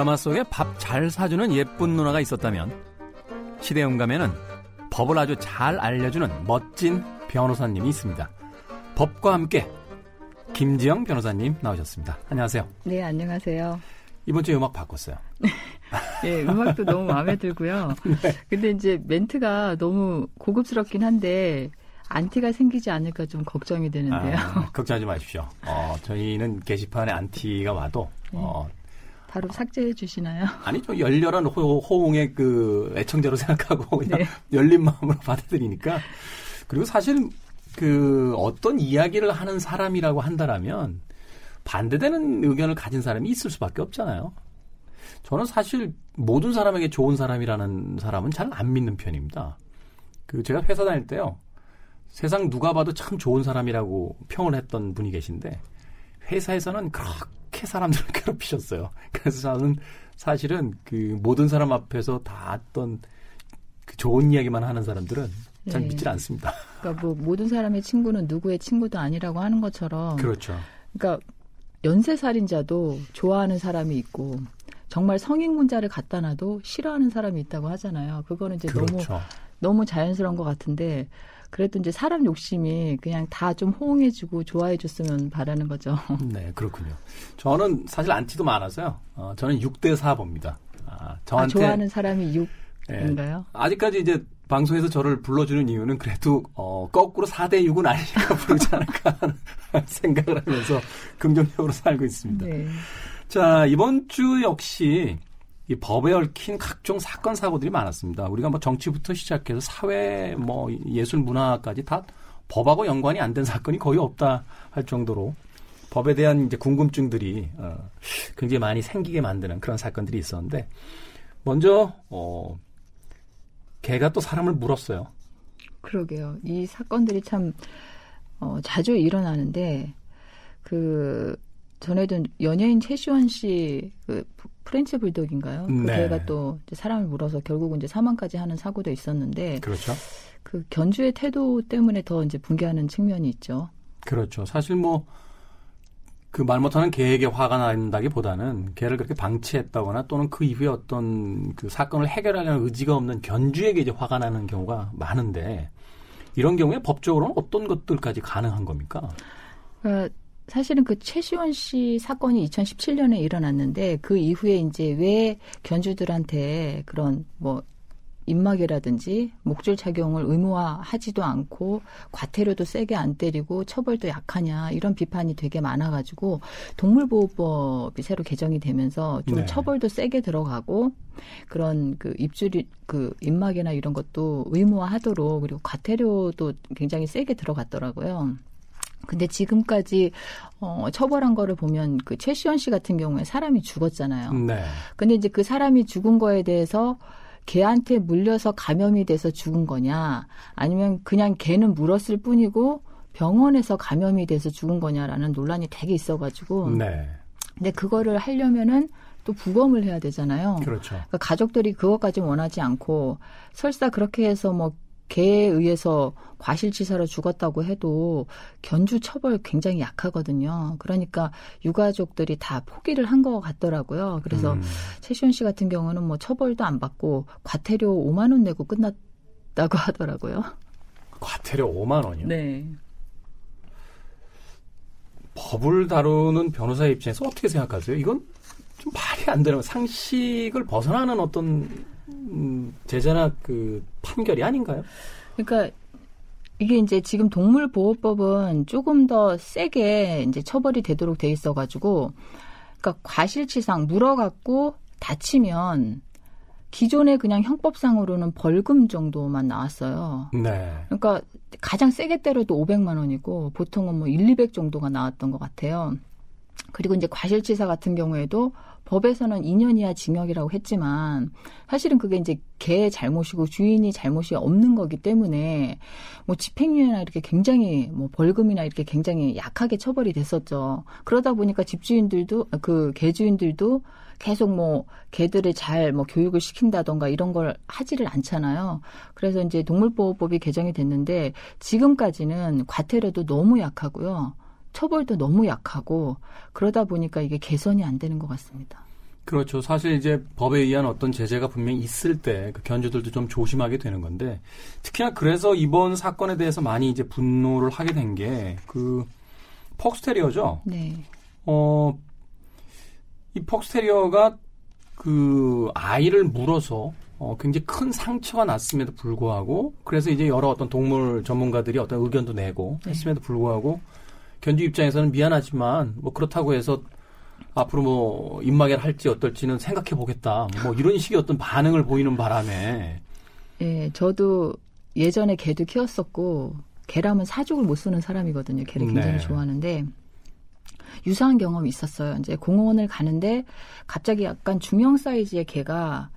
드라마 속에 밥 잘 사주는 예쁜 누나가 있었다면 시대영감에는 법을 아주 잘 알려주는 멋진 변호사님이 있습니다. 법과 함께 김지영 변호사님 나오셨습니다. 안녕하세요. 네, 안녕하세요. 이번 주에 음악 바꿨어요. 네, 음악도 너무 마음에 들고요. 네. 근데 이제 멘트가 너무 고급스럽긴 한데 안티가 생기지 않을까 좀 걱정이 되는데요. 아, 걱정하지 마십시오. 어, 저희는 게시판에 안티가 와도 네. 어, 바로 삭제해 주시나요? 아니, 죠 열렬한 호, 호응의 그 애청자로 생각하고 그냥 네. 열린 마음으로 받아들이니까. 그리고 사실 그 어떤 이야기를 하는 사람이라고 한다라면 반대되는 의견을 가진 사람이 있을 수밖에 없잖아요. 저는 사실 모든 사람에게 좋은 사람이라는 사람은 잘 안 믿는 편입니다. 그 제가 회사 다닐 때요. 세상 누가 봐도 참 좋은 사람이라고 평을 했던 분이 계신데 회사에서는 그렇게 사람들을 괴롭히셨어요. 그래서 저는 사실은 그 모든 사람 앞에서 다 어떤 그 좋은 이야기만 하는 사람들은 잘 네. 믿질 않습니다. 그러니까 뭐 모든 사람의 친구는 누구의 친구도 아니라고 하는 것처럼. 그렇죠. 그러니까 연쇄 살인자도 좋아하는 사람이 있고 정말 성인 문자를 갖다 놔도 싫어하는 사람이 있다고 하잖아요. 그거는 이제 그렇죠. 너무 너무 자연스러운 것 같은데 그래도 이제 사람 욕심이 그냥 다 좀 호응해주고 좋아해줬으면 바라는 거죠. 네, 그렇군요. 저는 사실 안티도 많아서요. 어, 저는 6대 4 봅니다. 아, 저한테 아, 좋아하는 사람이 6인가요? 네, 아직까지 이제 방송에서 저를 불러주는 이유는 그래도 어, 거꾸로 4대 6은 아니니까 부르지 않을까 하는 생각을 하면서 긍정적으로 살고 있습니다. 네. 자, 이번 주 역시 이 법에 얽힌 각종 사건 사고들이 많았습니다. 우리가 뭐 정치부터 시작해서 사회, 뭐 예술, 문화까지 다 법하고 연관이 안 된 사건이 거의 없다 할 정도로 법에 대한 이제 궁금증들이 어, 굉장히 많이 생기게 만드는 그런 사건들이 있었는데 먼저 어, 개가 또 사람을 물었어요. 그러게요. 이 사건들이 참 어, 자주 일어나는데 그 전에도 연예인 최시원 씨 그 프렌치 불독인가요? 그 네. 걔가 또 사람을 물어서 결국은 이제 사망까지 하는 사고도 있었는데 그렇죠. 그 견주의 태도 때문에 더 이제 붕괴하는 측면이 있죠. 그렇죠. 사실 뭐 그말 못하는 개에게 화가 난다기보다는 개를 그렇게 방치했다거나 또는 그 이후에 어떤 그 사건을 해결하려는 의지가 없는 견주에게 이제 화가 나는 경우가 많은데 이런 경우에 법적으로는 어떤 것들까지 가능한 겁니까? 어, 사실은 그 최시원 씨 사건이 2017년에 일어났는데 그 이후에 이제 왜 견주들한테 그런 뭐 입막이라든지 목줄 착용을 의무화하지도 않고 과태료도 세게 안 때리고 처벌도 약하냐 이런 비판이 되게 많아가지고 동물보호법이 새로 개정이 되면서 좀 네. 처벌도 세게 들어가고 그런 그 입줄이 그 입막이나 이런 것도 의무화하도록 그리고 과태료도 굉장히 세게 들어갔더라고요. 근데 지금까지 어 처벌한 거를 보면 그 최시원 씨 같은 경우에 사람이 죽었잖아요. 네. 근데 이제 그 사람이 죽은 거에 대해서 개한테 물려서 감염이 돼서 죽은 거냐 아니면 그냥 개는 물었을 뿐이고 병원에서 감염이 돼서 죽은 거냐라는 논란이 되게 있어가지고 네. 근데 그거를 하려면은 또 부검을 해야 되잖아요. 그렇죠. 그러니까 가족들이 그것까지 원하지 않고 설사 그렇게 해서 뭐 개에 의해서 과실치사로 죽었다고 해도 견주 처벌 굉장히 약하거든요. 그러니까 유가족들이 다 포기를 한 것 같더라고요. 그래서 음. 최시원 씨 같은 경우는 뭐 처벌도 안 받고 과태료 5만 원 내고 끝났다고 하더라고요. 과태료 5만 원이요? 네. 법을 다루는 변호사 입장에서 어떻게 생각하세요? 이건 좀 말이 안 되는 상식을 벗어나는 어떤 음, 제재나 그 판결이 아닌가요? 그러니까 이게 이제 지금 동물보호법은 조금 더 세게 이제 처벌이 되도록 돼 있어가지고, 그러니까 과실치상 물어갖고 다치면 기존에 그냥 형법상으로는 벌금 정도만 나왔어요. 네. 그러니까 가장 세게 때려도 500만 원이고 보통은 뭐 1, 200 정도가 나왔던 것 같아요. 그리고 이제 과실치사 같은 경우에도 법에서는 2년 이하 징역이라고 했지만 사실은 그게 이제 개의 잘못이고 주인이 잘못이 없는 거기 때문에 뭐 집행유예나 이렇게 굉장히 뭐 벌금이나 이렇게 굉장히 약하게 처벌이 됐었죠. 그러다 보니까 집주인들도 그 개주인들도 계속 뭐 개들을 잘 뭐 교육을 시킨다던가 이런 걸 하지를 않잖아요. 그래서 이제 동물보호법이 개정이 됐는데 지금까지는 과태료도 너무 약하고요. 처벌도 너무 약하고 그러다 보니까 이게 개선이 안 되는 것 같습니다. 그렇죠. 사실 이제 법에 의한 어떤 제재가 분명히 있을 때 그 견주들도 좀 조심하게 되는 건데 특히나 그래서 이번 사건에 대해서 많이 이제 분노를 하게 된 게그 폭스테리어죠. 네. 어, 이 폭스테리어가 그 아이를 물어서 어, 굉장히 큰 상처가 났음에도 불구하고 그래서 이제 여러 어떤 동물 전문가들이 어떤 의견도 내고 네. 했음에도 불구하고 견주 입장에서는 미안하지만 뭐 그렇다고 해서 앞으로 뭐 입마개를 할지 어떨지는 생각해 보겠다. 뭐 이런 식의 어떤 반응을 보이는 바람에 예, 저도 예전에 개도 키웠었고 개라면 사족을 못 쓰는 사람이거든요. 개를 굉장히 네. 좋아하는데 유사한 경험이 있었어요. 이제 공원을 가는데 갑자기 약간 중형 사이즈의 개가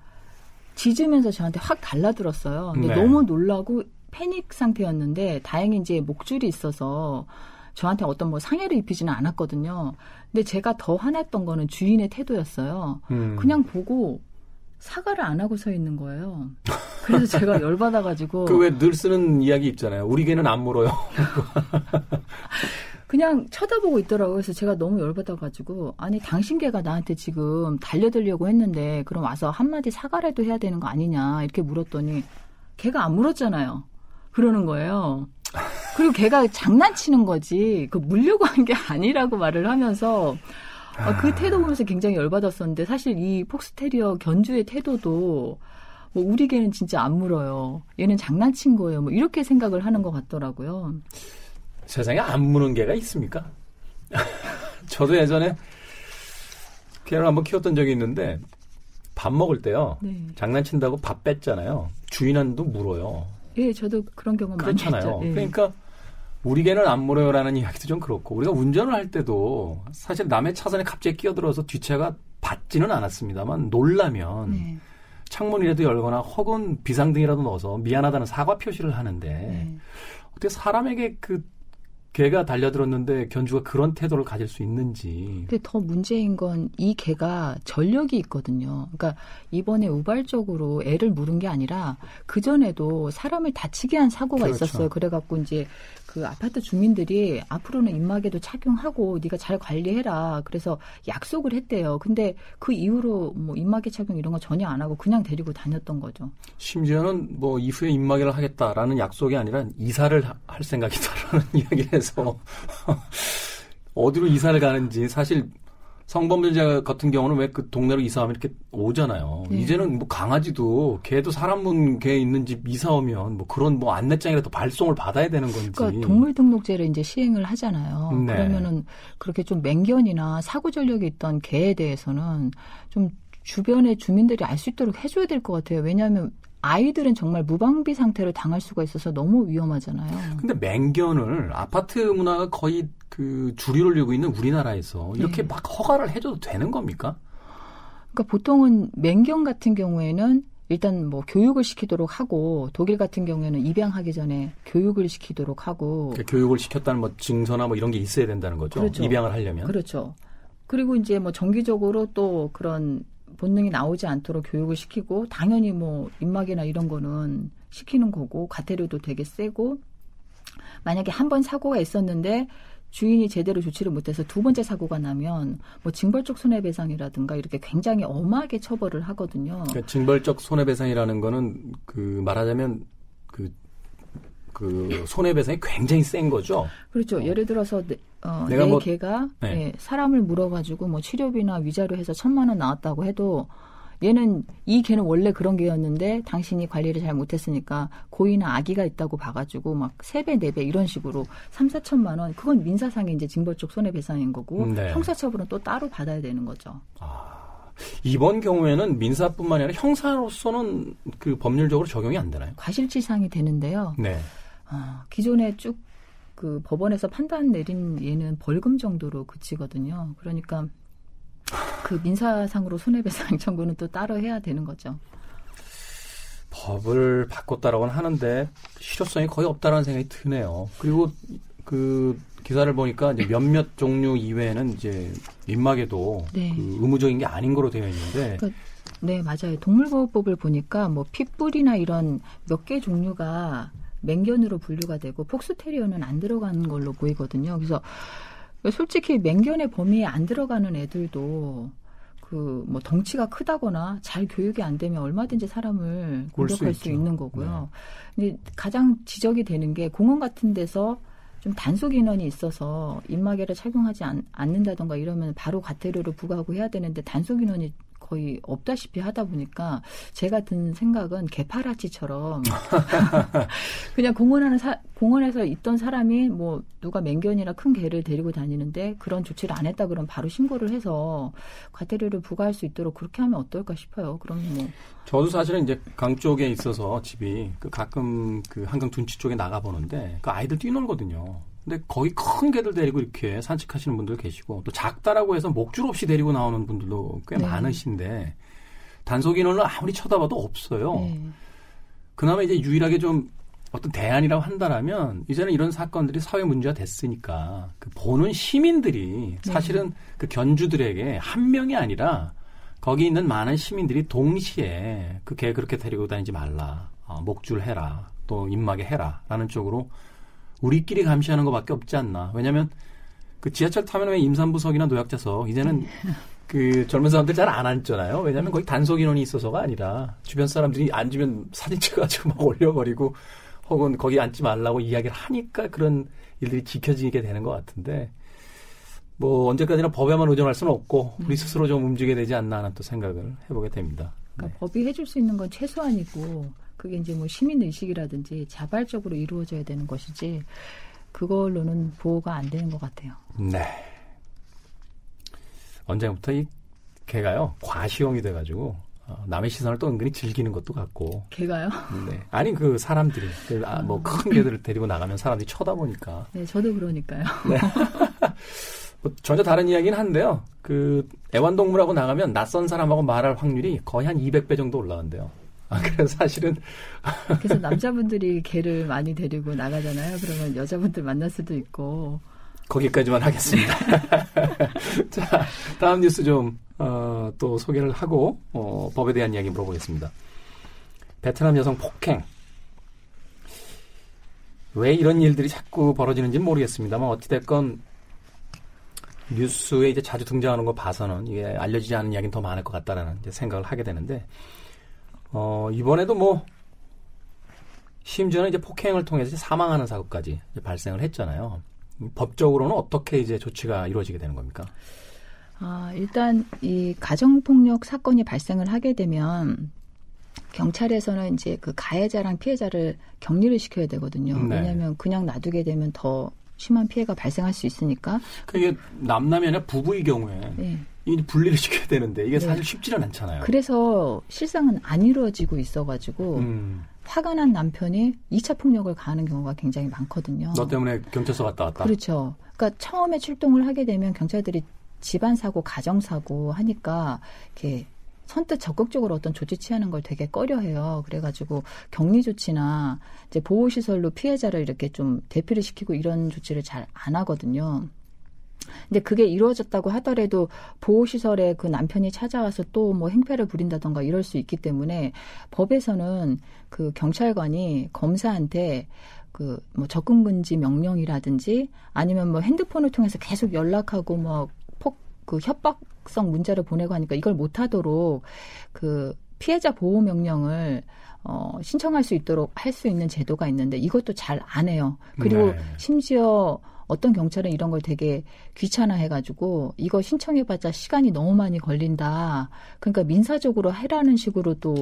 짖으면서 저한테 확 달라들었어요. 근데 네. 너무 놀라고 패닉 상태였는데 다행히 이제 목줄이 있어서 저한테 어떤 뭐 상해를 입히지는 않았거든요. 근데 제가 더 화났던 거는 주인의 태도였어요. 음. 그냥 보고 사과를 안 하고 서 있는 거예요. 그래서 제가 열받아가지고. 그 왜 늘 쓰는 이야기 있잖아요. 우리 개는 안 물어요. 그냥 쳐다보고 있더라고요. 그래서 제가 너무 열받아가지고 아니 당신 개가 나한테 지금 달려들려고 했는데 그럼 와서 한마디 사과라도 해야 되는 거 아니냐 이렇게 물었더니 개가 안 물었잖아요. 그러는 거예요. 그리고 걔가 장난치는 거지 그 물려고 한 게 아니라고 말을 하면서 아, 그 태도 보면서 굉장히 열받았었는데 사실 이 폭스테리어 견주의 태도도 뭐 우리 개는 진짜 안 물어요. 얘는 장난친 거예요. 뭐 이렇게 생각을 하는 것 같더라고요. 세상에 안 무는 개가 있습니까? 저도 예전에 개를 한번 키웠던 적이 있는데 밥 먹을 때요. 네. 장난친다고 밥 뺐잖아요. 주인한테도 물어요. 예, 저도 그런 경험 많이 했죠. 예. 그러니까 우리 개는 안 물어요라는 이야기도 좀 그렇고 우리가 운전을 할 때도 사실 남의 차선에 갑자기 끼어들어서 뒷차가 받지는 않았습니다만 놀라면 네. 창문이라도 열거나 혹은 비상등이라도 넣어서 미안하다는 사과 표시를 하는데 네. 어떻게 사람에게 그 개가 달려들었는데 견주가 그런 태도를 가질 수 있는지. 근데 더 문제인 건 이 개가 전력이 있거든요. 그러니까 이번에 우발적으로 애를 물은 게 아니라 그 전에도 사람을 다치게 한 사고가 그렇죠. 있었어요. 그래갖고 이제 그 아파트 주민들이 앞으로는 입마개도 착용하고 네가 잘 관리해라. 그래서 약속을 했대요. 근데 그 이후로 뭐 입마개 착용 이런 거 전혀 안 하고 그냥 데리고 다녔던 거죠. 심지어는 뭐 이후에 입마개를 하겠다라는 약속이 아니라 이사를 할 생각이다라는 이야기를 해서 어디로 이사를 가는지 사실 성범죄자 같은 경우는 왜 그 동네로 이사하면 이렇게 오잖아요. 네. 이제는 뭐 강아지도 개도 사람 문개 있는 집 이사 오면 뭐 그런 뭐 안내장이라도 발송을 받아야 되는 건지. 그러니까 동물 등록제를 이제 시행을 하잖아요. 네. 그러면은 그렇게 좀 맹견이나 사고 전력이 있던 개에 대해서는 좀 주변의 주민들이 알 수 있도록 해줘야 될 것 같아요. 왜냐하면 아이들은 정말 무방비 상태로 당할 수가 있어서 너무 위험하잖아요. 근데 맹견을 아파트 문화가 거의 그 주류를 이루고 있는 우리나라에서 이렇게 네. 막 허가를 해줘도 되는 겁니까? 그러니까 보통은 맹견 같은 경우에는 일단 뭐 교육을 시키도록 하고 독일 같은 경우에는 입양하기 전에 교육을 시키도록 하고 그러니까 교육을 시켰다는 뭐 증서나 뭐 이런 게 있어야 된다는 거죠. 그렇죠. 입양을 하려면. 그렇죠. 그리고 이제 뭐 정기적으로 또 그런 본능이 나오지 않도록 교육을 시키고 당연히 뭐 입막이나 이런 거는 시키는 거고 과태료도 되게 세고 만약에 한 번 사고가 있었는데 주인이 제대로 조치를 못해서 두 번째 사고가 나면 뭐 징벌적 손해배상이라든가 이렇게 굉장히 엄하게 처벌을 하거든요. 그러니까 징벌적 손해배상이라는 거는 그 말하자면 그그 손해배상이 굉장히 센 거죠. 그렇죠. 어. 예를 들어서 내, 어, 내가 내 뭐, 개가 네. 네, 사람을 물어가지고 뭐 치료비나 위자료 해서 천만 원 나왔다고 해도 얘는 이 개는 원래 그런 개였는데 당신이 관리를 잘 못했으니까 고의나 악의가 있다고 봐가지고 막 세 배, 네 배 이런 식으로 삼, 사천만 원 그건 민사상의 이제 징벌적 손해배상인 거고 네. 형사처벌은 또 따로 받아야 되는 거죠. 아. 이번 경우에는 민사뿐만 아니라 형사로서는 그 법률적으로 적용이 안 되나요? 과실치상이 되는데요. 네. 어, 기존에 쭉 그 법원에서 판단 내린 예는 벌금 정도로 그치거든요. 그러니까 그 민사상으로 손해배상 청구는 또 따로 해야 되는 거죠. 법을 바꿨다라고는 하는데 실효성이 거의 없다라는 생각이 드네요. 그리고 그 기사를 보니까 이제 몇몇 종류 이외에는 이제 민막에도 네. 그 의무적인 게 아닌 거로 되어 있는데. 그러니까 네 맞아요. 동물보호법을 보니까 뭐 핏불이나 이런 몇 개 종류가 맹견으로 분류가 되고 폭스테리어는 안 들어가는 걸로 보이거든요. 그래서 솔직히 맹견의 범위에 안 들어가는 애들도 그 뭐 덩치가 크다거나 잘 교육이 안 되면 얼마든지 사람을 공격할 수, 수, 있는 거고요. 네. 근데 가장 지적이 되는 게 공원 같은 데서 좀 단속 인원이 있어서 입마개를 착용하지 않, 않는다던가 이러면 바로 과태료를 부과하고 해야 되는데 단속 인원이 거의 없다시피 하다 보니까 제가 든 생각은 개파라치처럼 그냥 공원하는 사, 공원에서 있던 사람이 뭐 누가 맹견이나 큰 개를 데리고 다니는데 그런 조치를 안 했다 그러면 바로 신고를 해서 과태료를 부과할 수 있도록 그렇게 하면 어떨까 싶어요. 그러면 뭐 저도 사실은 이제 강 쪽에 있어서 집이 그 가끔 그 한강 둔치 쪽에 나가 보는데 그 아이들 뛰놀거든요. 근데 거기 큰 개들 데리고 이렇게 산책하시는 분들 계시고 또 작다라고 해서 목줄 없이 데리고 나오는 분들도 꽤 네. 많으신데 단속 인원을 아무리 쳐다봐도 없어요. 네. 그나마 이제 유일하게 좀 어떤 대안이라고 한다라면 이제는 이런 사건들이 사회 문제가 됐으니까 그 보는 시민들이 네. 사실은 네. 그 견주들에게 한 명이 아니라 거기 있는 많은 시민들이 동시에 그 개 그렇게 데리고 다니지 말라. 어, 목줄 해라. 또 입마개 해라라는 쪽으로 우리끼리 감시하는 것밖에 없지 않나. 왜냐하면 그 지하철 타면 왜 임산부석이나 노약자석 이제는 그 젊은 사람들 잘 안 앉잖아요. 왜냐하면 거기 단속 인원이 있어서가 아니라 주변 사람들이 앉으면 사진 찍어가지고 막 올려버리고 혹은 거기 앉지 말라고 이야기를 하니까 그런 일들이 지켜지게 되는 것 같은데 뭐 언제까지나 법에만 의존할 수는 없고 우리 스스로 좀 움직여야 되지 않나 하는 또 생각을 해보게 됩니다. 그러니까 네. 법이 해줄 수 있는 건 최소한이고 그게 이제 뭐 시민 의식이라든지 자발적으로 이루어져야 되는 것이지 그걸로는 보호가 안 되는 것 같아요. 네. 언제부터 이 개가요 과시용이 돼가지고 어, 남의 시선을 또 은근히 즐기는 것도 같고. 개가요? 네. 아니 그 사람들이 그, 아, 뭐큰 개들을 데리고 나가면 사람들이 쳐다보니까. 네, 저도 그러니까요. 네. 뭐 전혀 다른 이야기는 한데요. 그 애완동물하고 나가면 낯선 사람하고 말할 확률이 거의 한 200배 정도 올라간대요. 아, 그래서 사실은. 그래서 남자분들이 개를 많이 데리고 나가잖아요. 그러면 여자분들 만날 수도 있고. 거기까지만 하겠습니다. 자, 다음 뉴스 좀, 어, 또 소개를 하고, 어, 법에 대한 이야기 물어보겠습니다. 베트남 여성 폭행. 왜 이런 일들이 자꾸 벌어지는지는 모르겠습니다만, 어찌됐건, 뉴스에 이제 자주 등장하는 거 봐서는 이게 알려지지 않은 이야기는 더 많을 것 같다라는 생각을 하게 되는데, 어, 이번에도 뭐, 심지어는 이제 폭행을 통해서 사망하는 사고까지 발생을 했잖아요. 법적으로는 어떻게 이제 조치가 이루어지게 되는 겁니까? 아, 일단 이 가정폭력 사건이 발생을 하게 되면 경찰에서는 이제 그 가해자랑 피해자를 격리를 시켜야 되거든요. 네. 왜냐하면 그냥 놔두게 되면 더 심한 피해가 발생할 수 있으니까. 그게 남남이 아니라 부부의 경우에 네. 이 분리를 시켜야 되는데 이게 네. 사실 쉽지는 않잖아요. 그래서 실상은 안 이루어지고 있어가지고 음. 화가 난 남편이 2차 폭력을 가하는 경우가 굉장히 많거든요. 너 때문에 경찰서 갔다 왔다. 그렇죠. 그러니까 처음에 출동을 하게 되면 경찰들이 집안 사고, 가정 사고 하니까 이렇게 선뜻 적극적으로 어떤 조치 취하는 걸 되게 꺼려해요. 그래가지고 격리 조치나 이제 보호 시설로 피해자를 이렇게 좀 대피를 시키고 이런 조치를 잘 안 하거든요. 근데 그게 이루어졌다고 하더라도 보호시설에 그 남편이 찾아와서 또 뭐 행패를 부린다던가 이럴 수 있기 때문에 법에서는 그 경찰관이 검사한테 그 뭐 접근 금지 명령이라든지 아니면 뭐 핸드폰을 통해서 계속 연락하고 뭐폭 그 협박성 문자를 보내고 하니까 이걸 못하도록 그 피해자 보호 명령을 어, 신청할 수 있도록 할 수 있는 제도가 있는데 이것도 잘 안 해요. 그리고 네. 심지어 어떤 경찰은 이런 걸 되게 귀찮아 해가지고 이거 신청해봤자 시간이 너무 많이 걸린다. 그러니까 민사적으로 해라는 식으로 또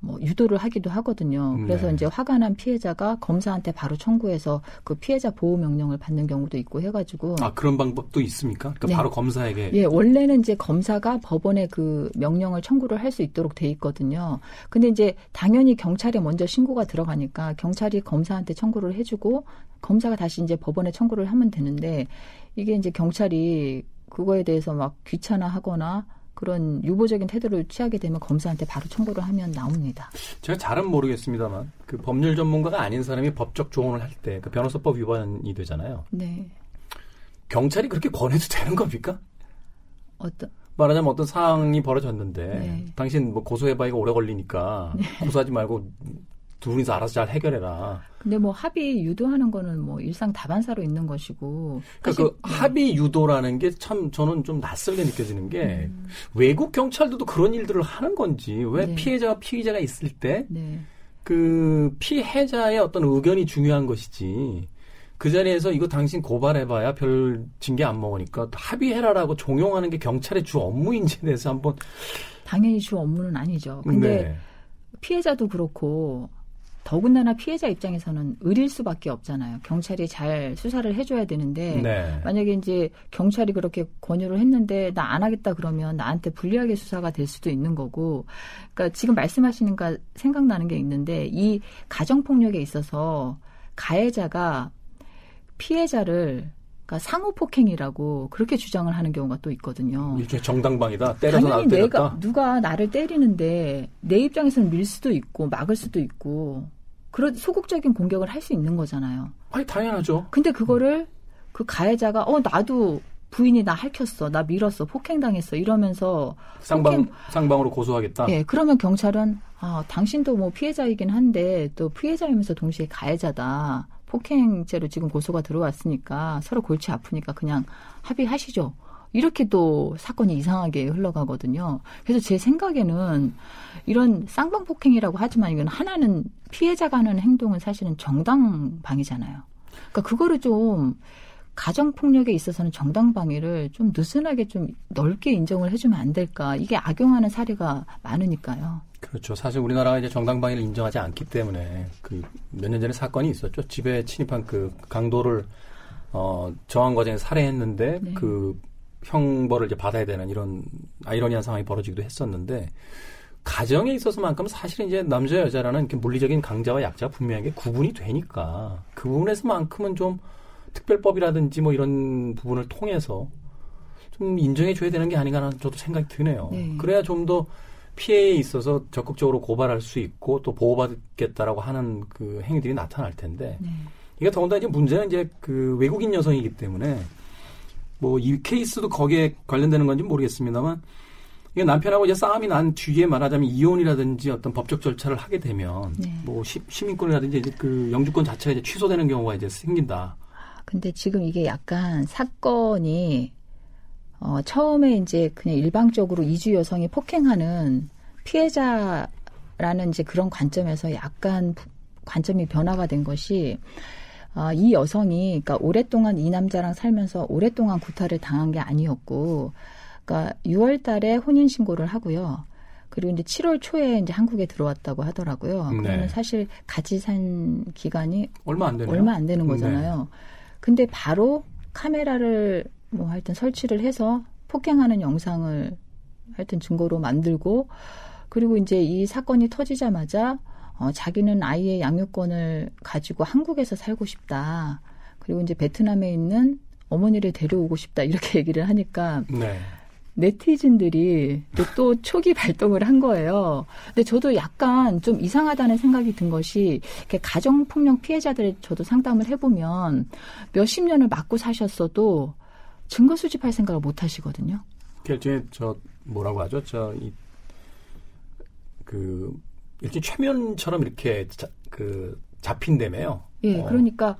뭐 유도를 하기도 하거든요. 그래서 네. 이제 화가 난 피해자가 검사한테 바로 청구해서 그 피해자 보호 명령을 받는 경우도 있고 해가지고 아 그런 방법도 있습니까? 그러니까 네. 바로 검사에게 예, 원래는 이제 검사가 법원에 그 명령을 청구를 할 수 있도록 돼 있거든요. 근데 이제 당연히 경찰에 먼저 신고가 들어가니까 경찰이 검사한테 청구를 해주고 검사가 다시 이제 법원에 청구를 하면 되는데 이게 이제 경찰이 그거에 대해서 막 귀찮아하거나 그런 유보적인 태도를 취하게 되면 검사한테 바로 청구를 하면 나옵니다. 제가 잘은 모르겠습니다만 그 법률 전문가가 아닌 사람이 법적 조언을 할 때 그 변호사법 위반이 되잖아요. 네. 경찰이 그렇게 권해도 되는 겁니까? 어떤 말하자면 어떤 상황이 벌어졌는데 네. 당신 뭐 고소해봐야 오래 걸리니까 고소하지 말고 두 분이서 알아서 잘 해결해라. 근데 뭐 합의 유도하는 거는 뭐 일상 다반사로 있는 것이고 그러니까 그 합의 유도라는 게 참 저는 좀 낯설게 느껴지는 게 음. 외국 경찰들도 그런 일들을 하는 건지 왜 네. 피해자와 피의자가 있을 때 네. 그 피해자의 어떤 의견이 중요한 것이지 그 자리에서 이거 당신 고발해봐야 별 징계 안 먹으니까 합의해라라고 종용하는 게 경찰의 주 업무인지에 대해서 한번 당연히 주 업무는 아니죠. 근데 네. 피해자도 그렇고 더군다나 피해자 입장에서는 의릴 수밖에 없잖아요. 경찰이 잘 수사를 해줘야 되는데 네. 만약에 이제 경찰이 그렇게 권유를 했는데 나 안 하겠다 그러면 나한테 불리하게 수사가 될 수도 있는 거고, 그러니까 지금 말씀하시니까 생각나는 게 있는데 이 가정 폭력에 있어서 가해자가 피해자를 그러니까 상호 폭행이라고 그렇게 주장을 하는 경우가 또 있거든요. 일종의 정당방이다. 때려서 당연히 때렸다. 내가 누가 나를 때리는데 내 입장에서는 밀 수도 있고 막을 수도 있고 그런 소극적인 공격을 할 수 있는 거잖아요. 아니 당연하죠. 근데 그거를 그 가해자가 어 나도 부인이 나 핥혔어, 나 밀었어, 폭행당했어 이러면서 쌍방 폭행- 쌍방으로 고소하겠다. 예 그러면 경찰은 아 당신도 뭐 피해자이긴 한데 또 피해자이면서 동시에 가해자다 폭행죄로 지금 고소가 들어왔으니까 서로 골치 아프니까 그냥 합의하시죠. 이렇게 또 사건이 이상하게 흘러가거든요. 그래서 제 생각에는 이런 쌍방폭행이라고 하지만 이건 하나는 피해자가 하는 행동은 사실은 정당방위잖아요. 그러니까 그거를 좀 가정 폭력에 있어서는 정당 방위를 좀 느슨하게 좀 넓게 인정을 해주면 안 될까. 이게 악용하는 사례가 많으니까요. 그렇죠. 사실 우리나라가 이제 정당 방위를 인정하지 않기 때문에 그 몇 년 전에 사건이 있었죠. 집에 침입한 그 강도를 어 저항 과정에 살해했는데 네. 그 형벌을 이제 받아야 되는 이런 아이러니한 상황이 벌어지기도 했었는데 가정에 있어서만큼 사실은 이제 남자 여자라는 이렇게 물리적인 강자와 약자가 분명하게 구분이 되니까 그 부분에서만큼은 좀 특별법이라든지 뭐 이런 부분을 통해서 좀 인정해 줘야 되는 게 아닌가라는 저도 생각이 드네요. 네. 그래야 좀 더 피해에 있어서 적극적으로 고발할 수 있고 또 보호받겠다라고 하는 그 행위들이 나타날 텐데 네. 이게 더군다나 이제 문제는 이제 그 외국인 여성이기 때문에 뭐 이 케이스도 거기에 관련되는 건지 모르겠습니다만 이게 남편하고 이제 싸움이 난 뒤에 말하자면 이혼이라든지 어떤 법적 절차를 하게 되면 네. 뭐 시, 시민권이라든지 이제 그 영주권 자체가 이제 취소되는 경우가 이제 생긴다. 근데 지금 이게 약간 사건이 어, 처음에 이제 그냥 일방적으로 이주 여성이 폭행하는 피해자라는 이제 그런 관점에서 약간 부- 관점이 변화가 된 것이 아, 이 여성이 그러니까 오랫동안 이 남자랑 살면서 오랫동안 구타를 당한 게 아니었고 그러니까 6월 달에 혼인 신고를 하고요. 그리고 이제 7월 초에 이제 한국에 들어왔다고 하더라고요. 네. 그러면 사실 같이 산 기간이 얼마 안 되네요. 얼마 안 되는 거잖아요. 근데 바로 카메라를 뭐 하여튼 설치를 해서 폭행하는 영상을 하여튼 증거로 만들고 그리고 이제 이 사건이 터지자마자 어, 자기는 아이의 양육권을 가지고 한국에서 살고 싶다. 그리고 이제 베트남에 있는 어머니를 데려오고 싶다. 이렇게 얘기를 하니까 네. 네티즌들이 또, 또 초기 발동을 한 거예요. 근데 저도 약간 좀 이상하다는 생각이 든 것이 가정폭력 피해자들 저도 상담을 해보면 몇십 년을 맞고 사셨어도 증거 수집할 생각을 못 하시거든요. 그 일종의 저 뭐라고 하죠? 저이그 일종 최면처럼 이렇게 자, 그 잡힌다며요. 예, 어. 그러니까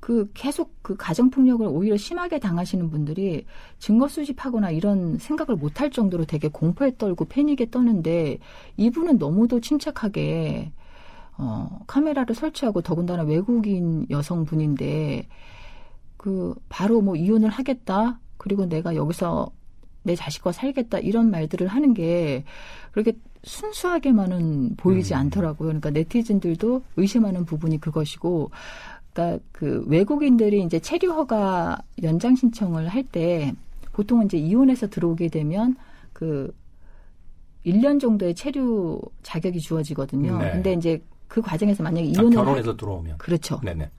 그 계속 그 가정 폭력을 오히려 심하게 당하시는 분들이 증거 수집하거나 이런 생각을 못할 정도로 되게 공포에 떨고 패닉에 떠는데 이분은 너무도 침착하게 어, 카메라를 설치하고 더군다나 외국인 여성분인데 그 바로 뭐 이혼을 하겠다. 그리고 내가 여기서 내 자식과 살겠다 이런 말들을 하는 게 그렇게 순수하게만은 보이지 음. 않더라고요. 그러니까 네티즌들도 의심하는 부분이 그것이고 그러니까 그 외국인들이 이제 체류 허가 연장 신청을 할 때 보통은 이제 이혼해서 들어오게 되면 그 1년 정도의 체류 자격이 주어지거든요. 네. 근데 이제 그 과정에서 만약에 아, 이혼을 아, 결혼해서 들어오면 그렇죠. 네네.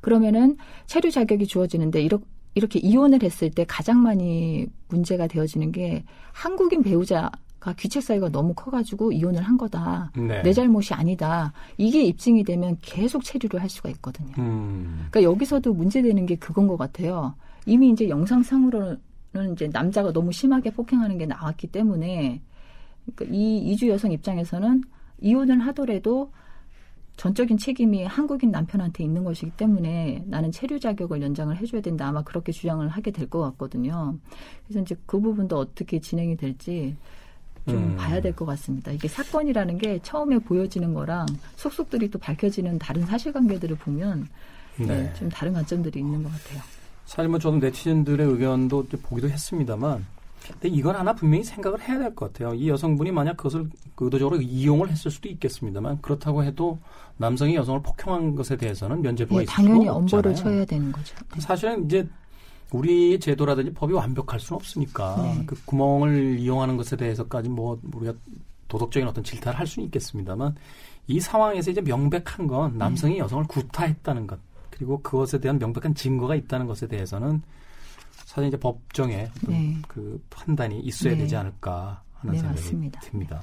그러면은 체류 자격이 주어지는데 이렇게 이렇게 이혼을 했을 때 가장 많이 문제가 되어지는 게 한국인 배우자 가 귀책 사유가 너무 커가지고 이혼을 한 거다. 네. 내 잘못이 아니다. 이게 입증이 되면 계속 체류를 할 수가 있거든요. 음. 그러니까 여기서도 문제되는 게 그건 것 같아요. 이미 이제 영상상으로는 이제 남자가 너무 심하게 폭행하는 게 나왔기 때문에 그러니까 이 이주 여성 입장에서는 이혼을 하더라도 전적인 책임이 한국인 남편한테 있는 것이기 때문에 나는 체류 자격을 연장을 해줘야 된다. 아마 그렇게 주장을 하게 될 것 같거든요. 그래서 이제 그 부분도 어떻게 진행이 될지 좀 음. 봐야 될 것 같습니다. 이게 사건이라는 게 처음에 보여지는 거랑 속속들이 또 밝혀지는 다른 사실관계들을 보면 네. 네, 좀 다른 관점들이 있는 것 같아요. 사실 뭐 저는 네티즌들의 의견도 보기도 했습니다만 근데 이건 하나 분명히 생각을 해야 될 것 같아요. 이 여성분이 만약 그것을 의도적으로 이용을 했을 수도 있겠습니다만 그렇다고 해도 남성이 여성을 폭행한 것에 대해서는 면죄부가 예, 있을 당연히 엄벌을 쳐야 되는 거죠. 사실은 이제 우리 제도라든지 법이 완벽할 수는 없으니까 네. 그 구멍을 이용하는 것에 대해서까지 뭐 우리가 도덕적인 어떤 질타를 할 수는 있겠습니다만 이 상황에서 이제 명백한 건 남성이 네. 여성을 구타했다는 것 그리고 그것에 대한 명백한 증거가 있다는 것에 대해서는 사실 이제 법정에 네. 그 판단이 있어야 네. 되지 않을까 하는 네, 생각이 맞습니다. 듭니다.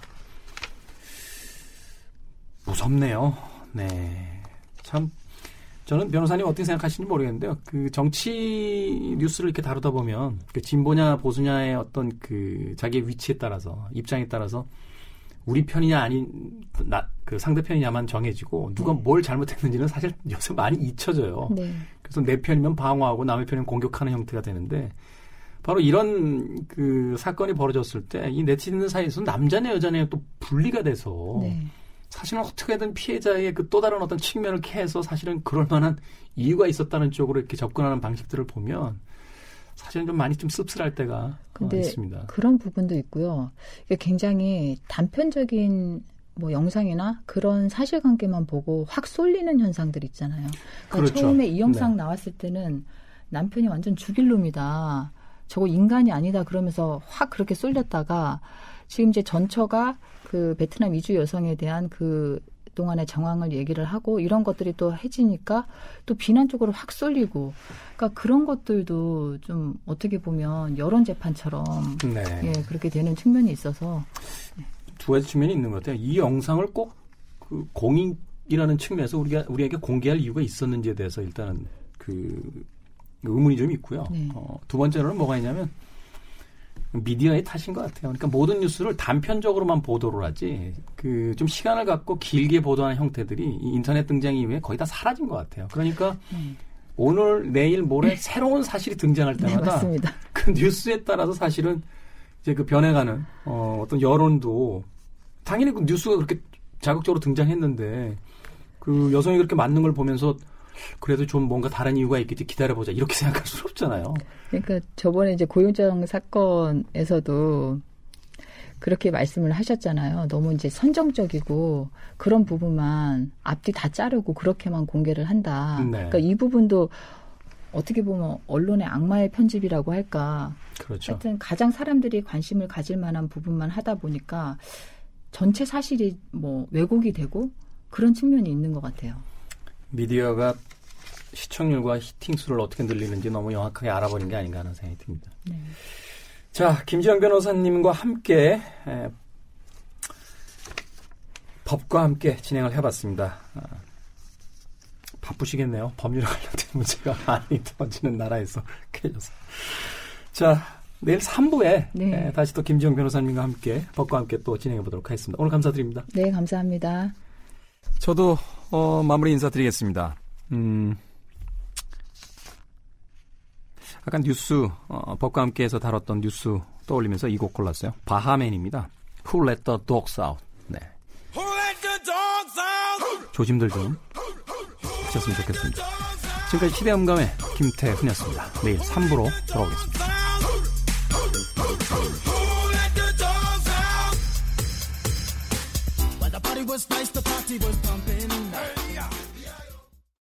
무섭네요. 네. 참 저는 변호사님 어떻게 생각하시는지 모르겠는데요. 그 정치 뉴스를 이렇게 다루다 보면 그 진보냐 보수냐의 어떤 그 자기의 위치에 따라서 입장에 따라서 우리 편이냐 아닌 나, 그 상대편이냐만 정해지고 누가 네. 뭘 잘못했는지는 사실 요새 많이 잊혀져요. 네. 그래서 내 편이면 방어하고 남의 편이면 공격하는 형태가 되는데 바로 이런 그 사건이 벌어졌을 때 이 네티즌 사이에서 남자네 여자네 또 분리가 돼서 네. 사실은 어떻게든 피해자의 그 또 다른 어떤 측면을 캐서 사실은 그럴 만한 이유가 있었다는 쪽으로 이렇게 접근하는 방식들을 보면 사실은 좀 많이 좀 씁쓸할 때가 어, 근데 있습니다. 그런 부분도 있고요. 이게 굉장히 단편적인 뭐 영상이나 그런 사실관계만 보고 확 쏠리는 현상들 있잖아요. 그러니까 그렇죠. 처음에 이 영상 네. 나왔을 때는 남편이 완전 죽일 놈이다. 저거 인간이 아니다 그러면서 확 그렇게 쏠렸다가 지금 이제 전처가 그 베트남 이주 여성에 대한 그 동안의 정황을 얘기를 하고 이런 것들이 또 해지니까 또 비난 쪽으로 확 쏠리고 그러니까 그런 것들도 좀 어떻게 보면 여론 재판처럼 네. 예 그렇게 되는 측면이 있어서 두 가지 측면이 있는 것 같아요. 이 영상을 꼭 그 공익이라는 측면에서 우리가 우리에게 공개할 이유가 있었는지에 대해서 일단은 그 의문이 좀 있고요. 네. 어, 두 번째로는 뭐가 있냐면 미디어의 탓인 것 같아요. 그러니까 모든 뉴스를 단편적으로만 보도를 하지 그 좀 시간을 갖고 길게 보도하는 형태들이 인터넷 등장 이후에 거의 다 사라진 것 같아요. 그러니까 음. 오늘 내일 모레 네. 새로운 사실이 등장할 네, 때마다 네, 그 뉴스에 따라서 사실은 이제 그 변해가는 어, 어떤 여론도 당연히 그 뉴스가 그렇게 자극적으로 등장했는데 그 여성이 그렇게 맞는 걸 보면서 그래도 좀 뭔가 다른 이유가 있겠지 기다려보자 이렇게 생각할 수 없잖아요. 그러니까 저번에 이제 고용정 사건에서도 그렇게 말씀을 하셨잖아요. 너무 이제 선정적이고 그런 부분만 앞뒤 다 자르고 그렇게만 공개를 한다. 네. 그러니까 이 부분도 어떻게 보면 언론의 악마의 편집이라고 할까. 그렇죠. 하여튼 가장 사람들이 관심을 가질 만한 부분만 하다 보니까 전체 사실이 뭐 왜곡이 되고 그런 측면이 있는 것 같아요. 미디어가 시청률과 히팅수를 어떻게 늘리는지 너무 명확하게 알아버린 게 아닌가 하는 생각이 듭니다. 네. 자, 김지영 변호사님과 함께 에, 법과 함께 진행을 해봤습니다. 아, 바쁘시겠네요. 법률에 관련된 문제가 많이 터지는 나라에서 계셔서. 자, 내일 3부에 네. 에, 다시 또 김지영 변호사님과 함께 법과 함께 또 진행해 보도록 하겠습니다. 오늘 감사드립니다. 네, 감사합니다. 저도 어, 마무리 인사드리겠습니다. 음, 아까 뉴스, 어, 법과 함께해서 다뤘던 뉴스 떠올리면서 이 곡 골랐어요. 바하맨입니다. Who let the dogs out? 네. 조심들 좀 하셨으면 좋겠습니다. 지금까지 시대음감의 김태훈이었습니다. 내일 3부로 돌아오겠습니다. was nice, the party was pumping.